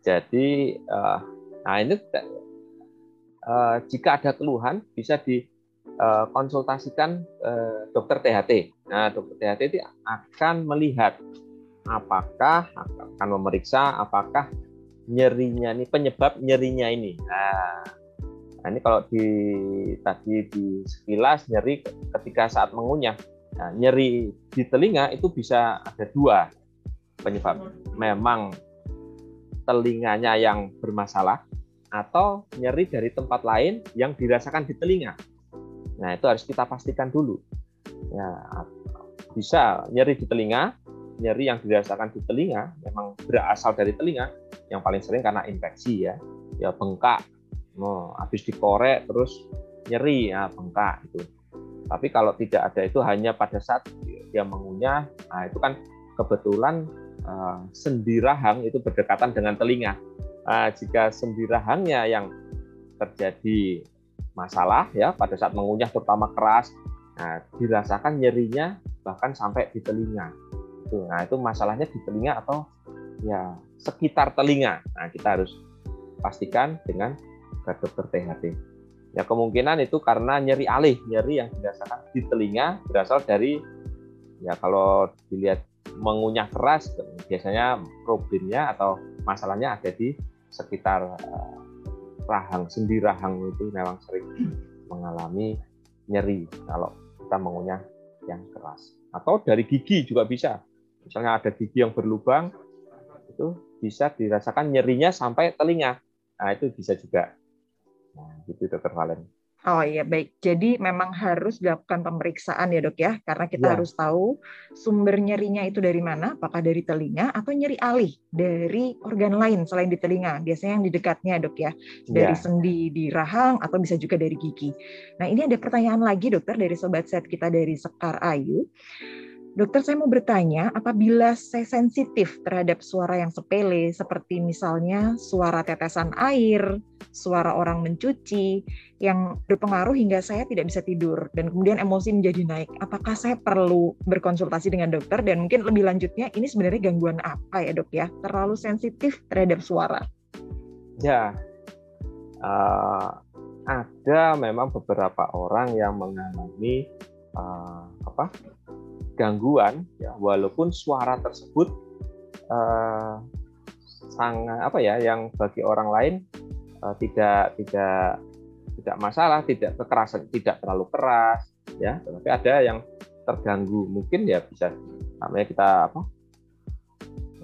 Jadi, uh, nah ini uh, jika ada keluhan bisa dikonsultasikan uh, dokter THT. Nah, dokter THT itu akan melihat apakah akan memeriksa apakah nyerinya ini penyebab nyerinya ini. Nah, nah ini kalau di tadi di sekilas nyeri ketika saat mengunyah. Nah, nyeri di telinga itu bisa ada dua penyebab. Memang telinganya yang bermasalah atau nyeri dari tempat lain yang dirasakan di telinga. Nah, itu harus kita pastikan dulu. Ya, bisa nyeri di telinga, nyeri yang dirasakan di telinga memang berasal dari telinga yang paling sering karena infeksi ya. Ya bengkak. Oh, habis dikorek terus nyeri ya bengkak itu tapi kalau tidak ada itu hanya pada saat dia mengunyah nah itu kan kebetulan uh, sendi rahang itu berdekatan dengan telinga. Uh, jika sendi rahangnya yang terjadi masalah ya pada saat mengunyah terutama keras Nah, dirasakan nyerinya bahkan sampai di telinga. Nah, itu masalahnya di telinga atau ya sekitar telinga. Nah, kita harus pastikan dengan ke dokter THT. Ya kemungkinan itu karena nyeri alih, nyeri yang dirasakan di telinga berasal dari ya kalau dilihat mengunyah keras biasanya problemnya atau masalahnya ada di sekitar uh, rahang sendi rahang itu memang sering mengalami nyeri kalau kita mengunyah yang keras atau dari gigi juga bisa misalnya ada gigi yang berlubang itu bisa dirasakan nyerinya sampai telinga nah itu bisa juga nah gitu dokter Valen Oh iya baik. Jadi memang harus dilakukan pemeriksaan ya dok ya, karena kita ya. harus tahu sumber nyerinya itu dari mana, apakah dari telinga atau nyeri alih dari organ lain selain di telinga. Biasanya yang di dekatnya dok ya, dari ya. sendi di rahang atau bisa juga dari gigi. Nah ini ada pertanyaan lagi dokter dari sobat set kita dari Sekar Ayu. Dokter, saya mau bertanya, apabila saya sensitif terhadap suara yang sepele, seperti misalnya suara tetesan air, suara orang mencuci, yang berpengaruh hingga saya tidak bisa tidur, dan kemudian emosi menjadi naik, apakah saya perlu berkonsultasi dengan dokter? Dan mungkin lebih lanjutnya, ini sebenarnya gangguan apa ya dok ya? Terlalu sensitif terhadap suara? Ya, uh, ada memang beberapa orang yang mengalami uh, apa gangguan ya walaupun suara tersebut uh, sangat apa ya yang bagi orang lain uh, tidak tidak tidak masalah tidak kekerasan tidak terlalu keras ya tapi ada yang terganggu mungkin ya bisa namanya kita apa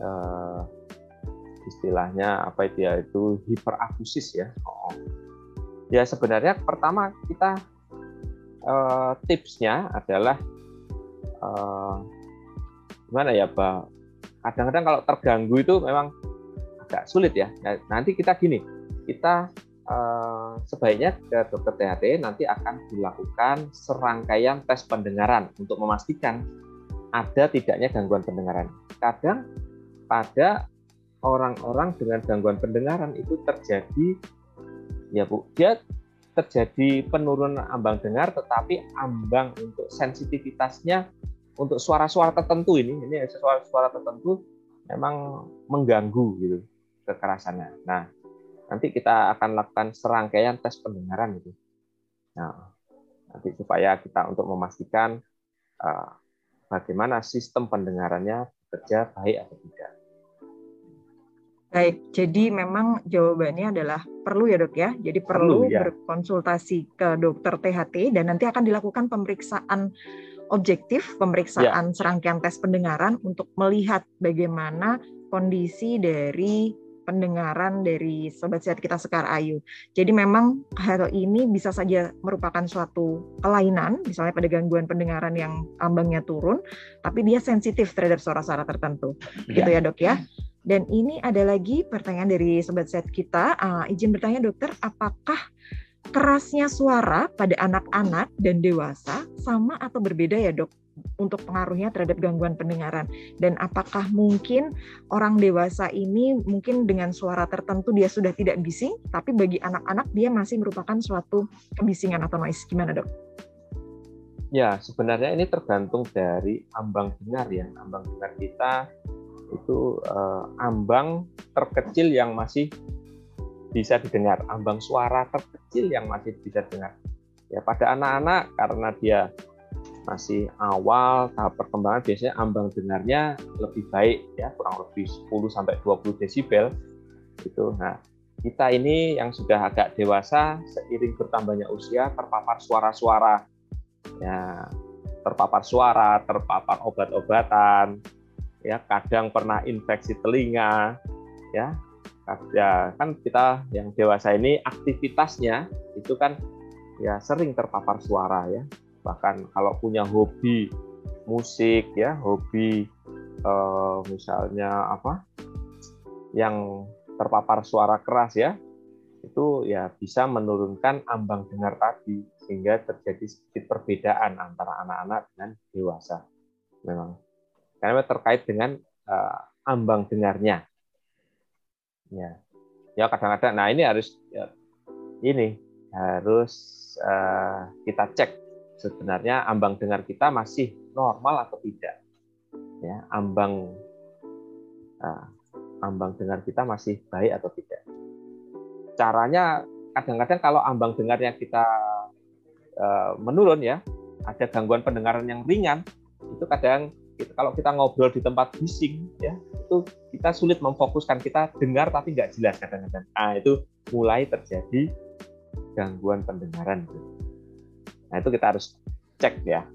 uh, istilahnya apa itu ya itu hiperakusis ya oh. ya sebenarnya pertama kita uh, tipsnya adalah uh, gimana ya Pak kadang-kadang kalau terganggu itu memang agak sulit ya. Nah, nanti kita gini kita uh, sebaiknya ke dokter THT nanti akan dilakukan serangkaian tes pendengaran untuk memastikan ada tidaknya gangguan pendengaran. Kadang pada orang-orang dengan gangguan pendengaran itu terjadi ya Bu dia terjadi penurunan ambang dengar tetapi ambang untuk sensitivitasnya untuk suara-suara tertentu ini ini suara-suara tertentu memang mengganggu gitu kekerasannya. Nah, nanti kita akan lakukan serangkaian tes pendengaran itu. Nah, nanti supaya kita untuk memastikan uh, bagaimana sistem pendengarannya bekerja baik atau tidak. Baik, jadi memang jawabannya adalah perlu ya dok ya. Jadi perlu, perlu ya. berkonsultasi ke dokter THT dan nanti akan dilakukan pemeriksaan objektif, pemeriksaan ya. serangkaian tes pendengaran untuk melihat bagaimana kondisi dari pendengaran dari sobat sehat kita Sekar Ayu. Jadi memang hal ini bisa saja merupakan suatu kelainan, misalnya pada gangguan pendengaran yang ambangnya turun, tapi dia sensitif terhadap suara-suara tertentu. Ya. Gitu ya dok ya. Dan ini ada lagi pertanyaan dari sobat set kita. Uh, izin bertanya dokter, apakah kerasnya suara pada anak-anak dan dewasa sama atau berbeda ya dok? Untuk pengaruhnya terhadap gangguan pendengaran. Dan apakah mungkin orang dewasa ini mungkin dengan suara tertentu dia sudah tidak bising tapi bagi anak-anak dia masih merupakan suatu kebisingan atau noise? Gimana dok? Ya sebenarnya ini tergantung dari ambang dengar ya. Ambang dengar kita itu uh, ambang terkecil yang masih bisa didengar, ambang suara terkecil yang masih bisa didengar. Ya pada anak-anak karena dia masih awal tahap perkembangan biasanya ambang dengarnya lebih baik ya kurang lebih 10 sampai 20 desibel itu. Nah, kita ini yang sudah agak dewasa seiring bertambahnya usia terpapar suara-suara ya terpapar suara, terpapar obat-obatan, ya kadang pernah infeksi telinga ya ya kan kita yang dewasa ini aktivitasnya itu kan ya sering terpapar suara ya bahkan kalau punya hobi musik ya hobi eh, misalnya apa yang terpapar suara keras ya itu ya bisa menurunkan ambang dengar tadi sehingga terjadi sedikit perbedaan antara anak-anak dan dewasa memang karena terkait dengan uh, ambang dengarnya. Ya, ya kadang-kadang. Nah ini harus ya, ini harus uh, kita cek sebenarnya ambang dengar kita masih normal atau tidak. Ya, ambang uh, ambang dengar kita masih baik atau tidak. Caranya kadang-kadang kalau ambang dengarnya kita uh, menurun ya, ada gangguan pendengaran yang ringan, itu kadang kalau kita ngobrol di tempat bising ya itu kita sulit memfokuskan. Kita dengar tapi nggak jelas kadang-kadang. Nah itu mulai terjadi gangguan pendengaran nah itu kita harus cek ya.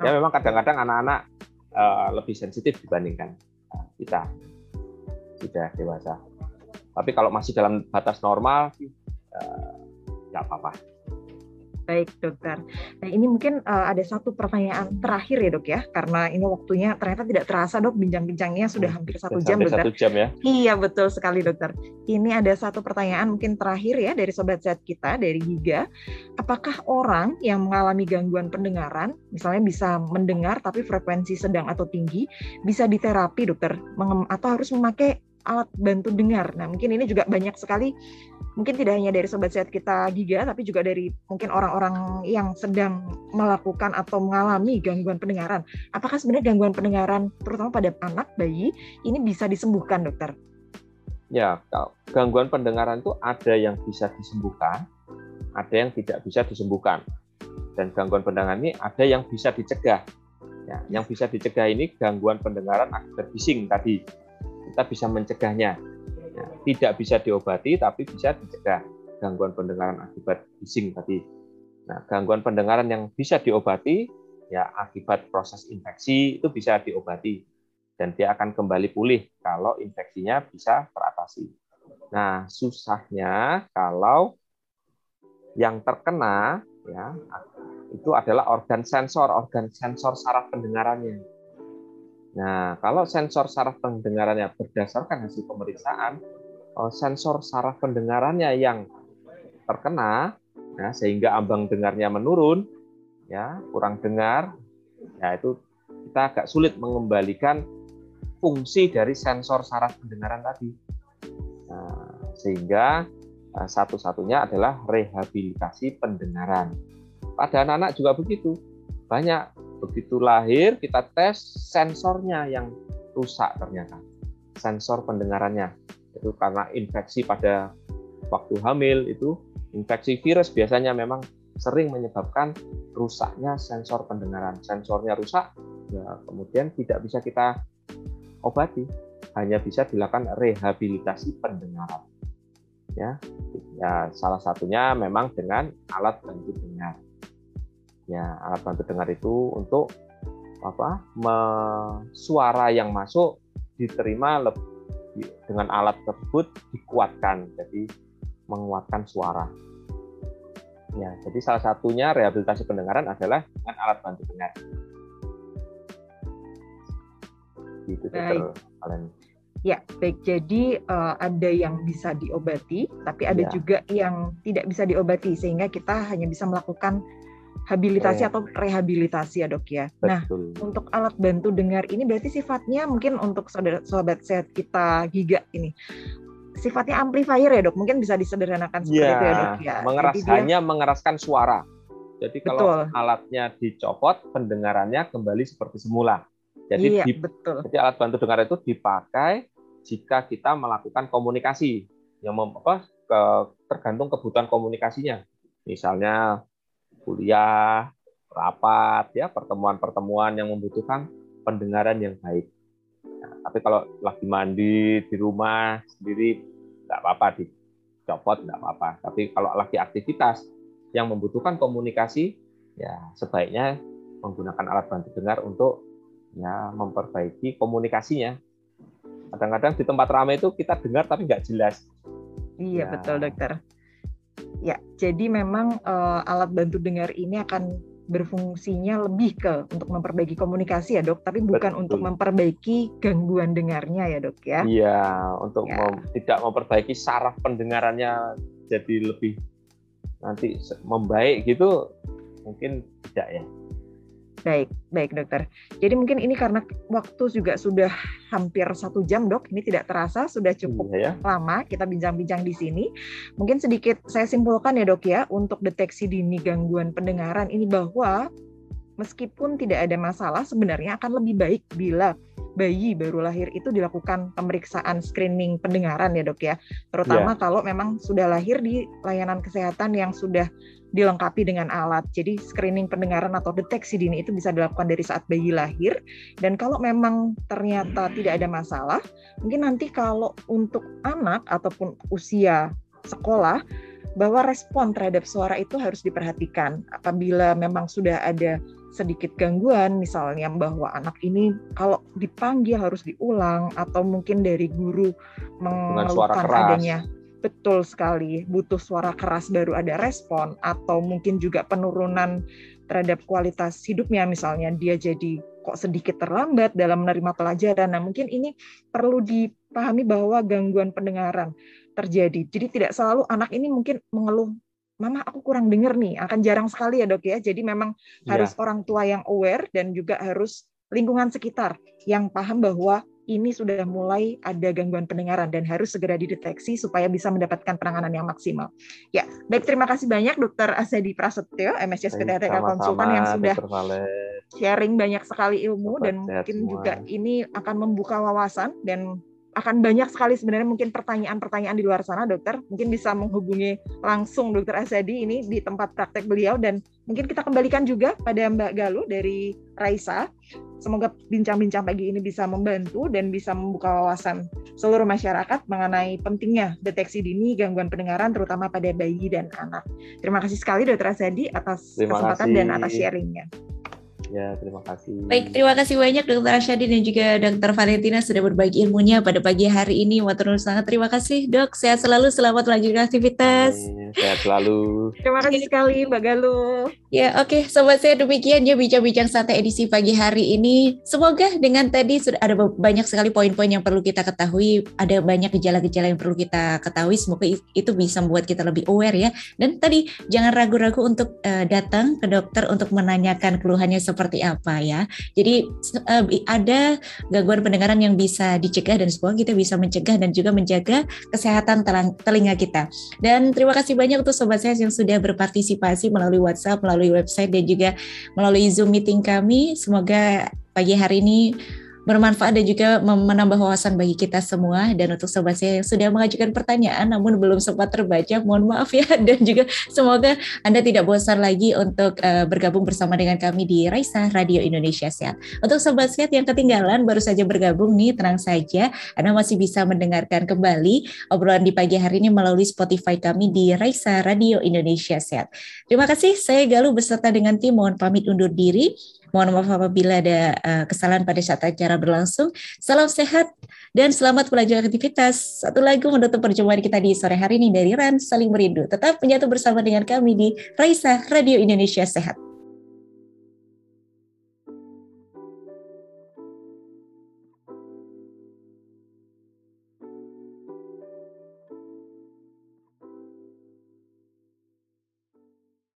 Ya memang kadang-kadang anak-anak uh, lebih sensitif dibandingkan uh, kita. Sudah dewasa. Tapi kalau masih dalam batas normal uh, nggak apa-apa Baik, dokter. Nah, ini mungkin uh, ada satu pertanyaan terakhir ya, dok ya, karena ini waktunya ternyata tidak terasa, dok. Bincang-bincangnya sudah hampir satu jam, dokter. Satu jam ya? Iya, betul sekali, dokter. Ini ada satu pertanyaan mungkin terakhir ya dari sobat sehat kita dari Giga. Apakah orang yang mengalami gangguan pendengaran, misalnya bisa mendengar tapi frekuensi sedang atau tinggi, bisa diterapi, dokter, atau harus memakai alat bantu dengar. Nah, mungkin ini juga banyak sekali mungkin tidak hanya dari sobat sehat kita Giga tapi juga dari mungkin orang-orang yang sedang melakukan atau mengalami gangguan pendengaran. Apakah sebenarnya gangguan pendengaran terutama pada anak bayi ini bisa disembuhkan, Dokter? Ya, gangguan pendengaran itu ada yang bisa disembuhkan, ada yang tidak bisa disembuhkan. Dan gangguan pendengaran ini ada yang bisa dicegah. Ya, yang bisa dicegah ini gangguan pendengaran akibat bising tadi. Kita bisa mencegahnya Ya, tidak bisa diobati tapi bisa dicegah gangguan pendengaran akibat bising tadi. Nah, gangguan pendengaran yang bisa diobati ya akibat proses infeksi itu bisa diobati dan dia akan kembali pulih kalau infeksinya bisa teratasi. Nah, susahnya kalau yang terkena ya itu adalah organ sensor, organ sensor saraf pendengarannya. Nah, kalau sensor saraf pendengarannya berdasarkan hasil pemeriksaan, oh, sensor saraf pendengarannya yang terkena, ya, sehingga ambang dengarnya menurun, ya kurang dengar, ya itu kita agak sulit mengembalikan fungsi dari sensor saraf pendengaran tadi. Nah, sehingga eh, satu-satunya adalah rehabilitasi pendengaran. Pada anak-anak juga begitu. Banyak begitu lahir kita tes sensornya yang rusak ternyata. Sensor pendengarannya. Itu karena infeksi pada waktu hamil itu infeksi virus biasanya memang sering menyebabkan rusaknya sensor pendengaran. Sensornya rusak ya kemudian tidak bisa kita obati. Hanya bisa dilakukan rehabilitasi pendengaran. Ya ya salah satunya memang dengan alat bantu dengar ya alat bantu dengar itu untuk apa me, suara yang masuk diterima lebih, dengan alat tersebut dikuatkan jadi menguatkan suara ya jadi salah satunya rehabilitasi pendengaran adalah dengan alat bantu dengar gitu kalian Ya, baik. Jadi uh, ada yang bisa diobati, tapi ada ya. juga yang tidak bisa diobati, sehingga kita hanya bisa melakukan habilitasi atau rehabilitasi ya dok ya. Nah, Betul. Nah untuk alat bantu dengar ini berarti sifatnya mungkin untuk saudara sobat sehat kita giga ini sifatnya amplifier ya dok. Mungkin bisa disederhanakan seperti ya, itu ya dok ya. Mengeras Jadi hanya dia... mengeraskan suara. Jadi kalau betul. alatnya dicopot, pendengarannya kembali seperti semula. Jadi, iya, di, betul. jadi alat bantu dengar itu dipakai jika kita melakukan komunikasi yang mem, apa, ke, tergantung kebutuhan komunikasinya. Misalnya kuliah, rapat, ya pertemuan-pertemuan yang membutuhkan pendengaran yang baik. Nah, tapi kalau lagi mandi di rumah sendiri nggak apa-apa dicopot nggak apa-apa. Tapi kalau lagi aktivitas yang membutuhkan komunikasi, ya sebaiknya menggunakan alat bantu dengar untuk ya memperbaiki komunikasinya. Kadang-kadang di tempat ramai itu kita dengar tapi nggak jelas. Iya ya. betul dokter. Ya, jadi memang uh, alat bantu dengar ini akan berfungsinya lebih ke untuk memperbaiki komunikasi ya dok, tapi bukan Betul. untuk memperbaiki gangguan dengarnya ya dok ya. Iya, untuk ya. Mem tidak memperbaiki saraf pendengarannya jadi lebih nanti membaik gitu mungkin tidak ya. Baik, baik dokter. Jadi mungkin ini karena waktu juga sudah hampir satu jam dok, ini tidak terasa sudah cukup iya, ya. lama kita bincang-bincang di sini. Mungkin sedikit saya simpulkan ya dok ya untuk deteksi dini gangguan pendengaran ini bahwa meskipun tidak ada masalah sebenarnya akan lebih baik bila bayi baru lahir itu dilakukan pemeriksaan screening pendengaran ya dok ya, terutama yeah. kalau memang sudah lahir di layanan kesehatan yang sudah dilengkapi dengan alat. Jadi screening pendengaran atau deteksi dini itu bisa dilakukan dari saat bayi lahir. Dan kalau memang ternyata tidak ada masalah, mungkin nanti kalau untuk anak ataupun usia sekolah bahwa respon terhadap suara itu harus diperhatikan. Apabila memang sudah ada sedikit gangguan, misalnya bahwa anak ini kalau dipanggil harus diulang atau mungkin dari guru mengeluhkan adanya betul sekali butuh suara keras baru ada respon atau mungkin juga penurunan terhadap kualitas hidupnya misalnya dia jadi kok sedikit terlambat dalam menerima pelajaran. Nah, mungkin ini perlu dipahami bahwa gangguan pendengaran terjadi. Jadi tidak selalu anak ini mungkin mengeluh Mama aku kurang dengar nih, akan jarang sekali ya dok ya. Jadi memang ya. harus orang tua yang aware dan juga harus lingkungan sekitar yang paham bahwa ini sudah mulai ada gangguan pendengaran dan harus segera dideteksi supaya bisa mendapatkan penanganan yang maksimal. Ya, baik terima kasih banyak Dokter Asadi Prasetyo, MSC Sekretariat Konsultan yang sudah sharing banyak sekali ilmu dan mungkin semua. juga ini akan membuka wawasan dan akan banyak sekali sebenarnya mungkin pertanyaan-pertanyaan di luar sana dokter. Mungkin bisa menghubungi langsung dokter Asadi ini di tempat praktek beliau. Dan mungkin kita kembalikan juga pada Mbak Galuh dari Raisa. Semoga bincang-bincang pagi ini bisa membantu dan bisa membuka wawasan seluruh masyarakat mengenai pentingnya deteksi dini gangguan pendengaran terutama pada bayi dan anak. Terima kasih sekali dokter Asadi atas terima kesempatan kasih. dan atas sharingnya Ya, terima kasih. Baik, terima kasih banyak Dokter Asyadi dan juga Dokter Valentina sudah berbagi ilmunya pada pagi hari ini. Matur sangat terima kasih, Dok. Sehat selalu, selamat melanjutkan aktivitas. Amin. Sehat selalu. terima kasih sekali, Mbak Galuh. Ya, oke, okay. sobat saya demikian ya bincang-bincang santai edisi pagi hari ini. Semoga dengan tadi sudah ada banyak sekali poin-poin yang perlu kita ketahui, ada banyak gejala-gejala yang perlu kita ketahui. Semoga itu bisa membuat kita lebih aware ya. Dan tadi jangan ragu-ragu untuk uh, datang ke dokter untuk menanyakan keluhannya seperti seperti apa ya. Jadi uh, ada gangguan pendengaran yang bisa dicegah dan semoga kita bisa mencegah dan juga menjaga kesehatan telinga kita. Dan terima kasih banyak untuk sobat saya yang sudah berpartisipasi melalui WhatsApp, melalui website dan juga melalui Zoom meeting kami. Semoga pagi hari ini bermanfaat dan juga menambah wawasan bagi kita semua dan untuk sobat saya yang sudah mengajukan pertanyaan namun belum sempat terbaca mohon maaf ya dan juga semoga Anda tidak bosan lagi untuk uh, bergabung bersama dengan kami di Raisa Radio Indonesia Sehat. Untuk sobat sehat yang ketinggalan baru saja bergabung nih tenang saja Anda masih bisa mendengarkan kembali obrolan di pagi hari ini melalui Spotify kami di Raisa Radio Indonesia Sehat. Terima kasih saya Galuh beserta dengan tim mohon pamit undur diri. Mohon maaf apabila ada uh, kesalahan pada saat acara berlangsung. Salam sehat dan selamat melanjutkan aktivitas. Satu lagu menutup perjumpaan kita di sore hari ini dari Ran Saling Merindu. Tetap menyatu bersama dengan kami di Raisa Radio Indonesia Sehat.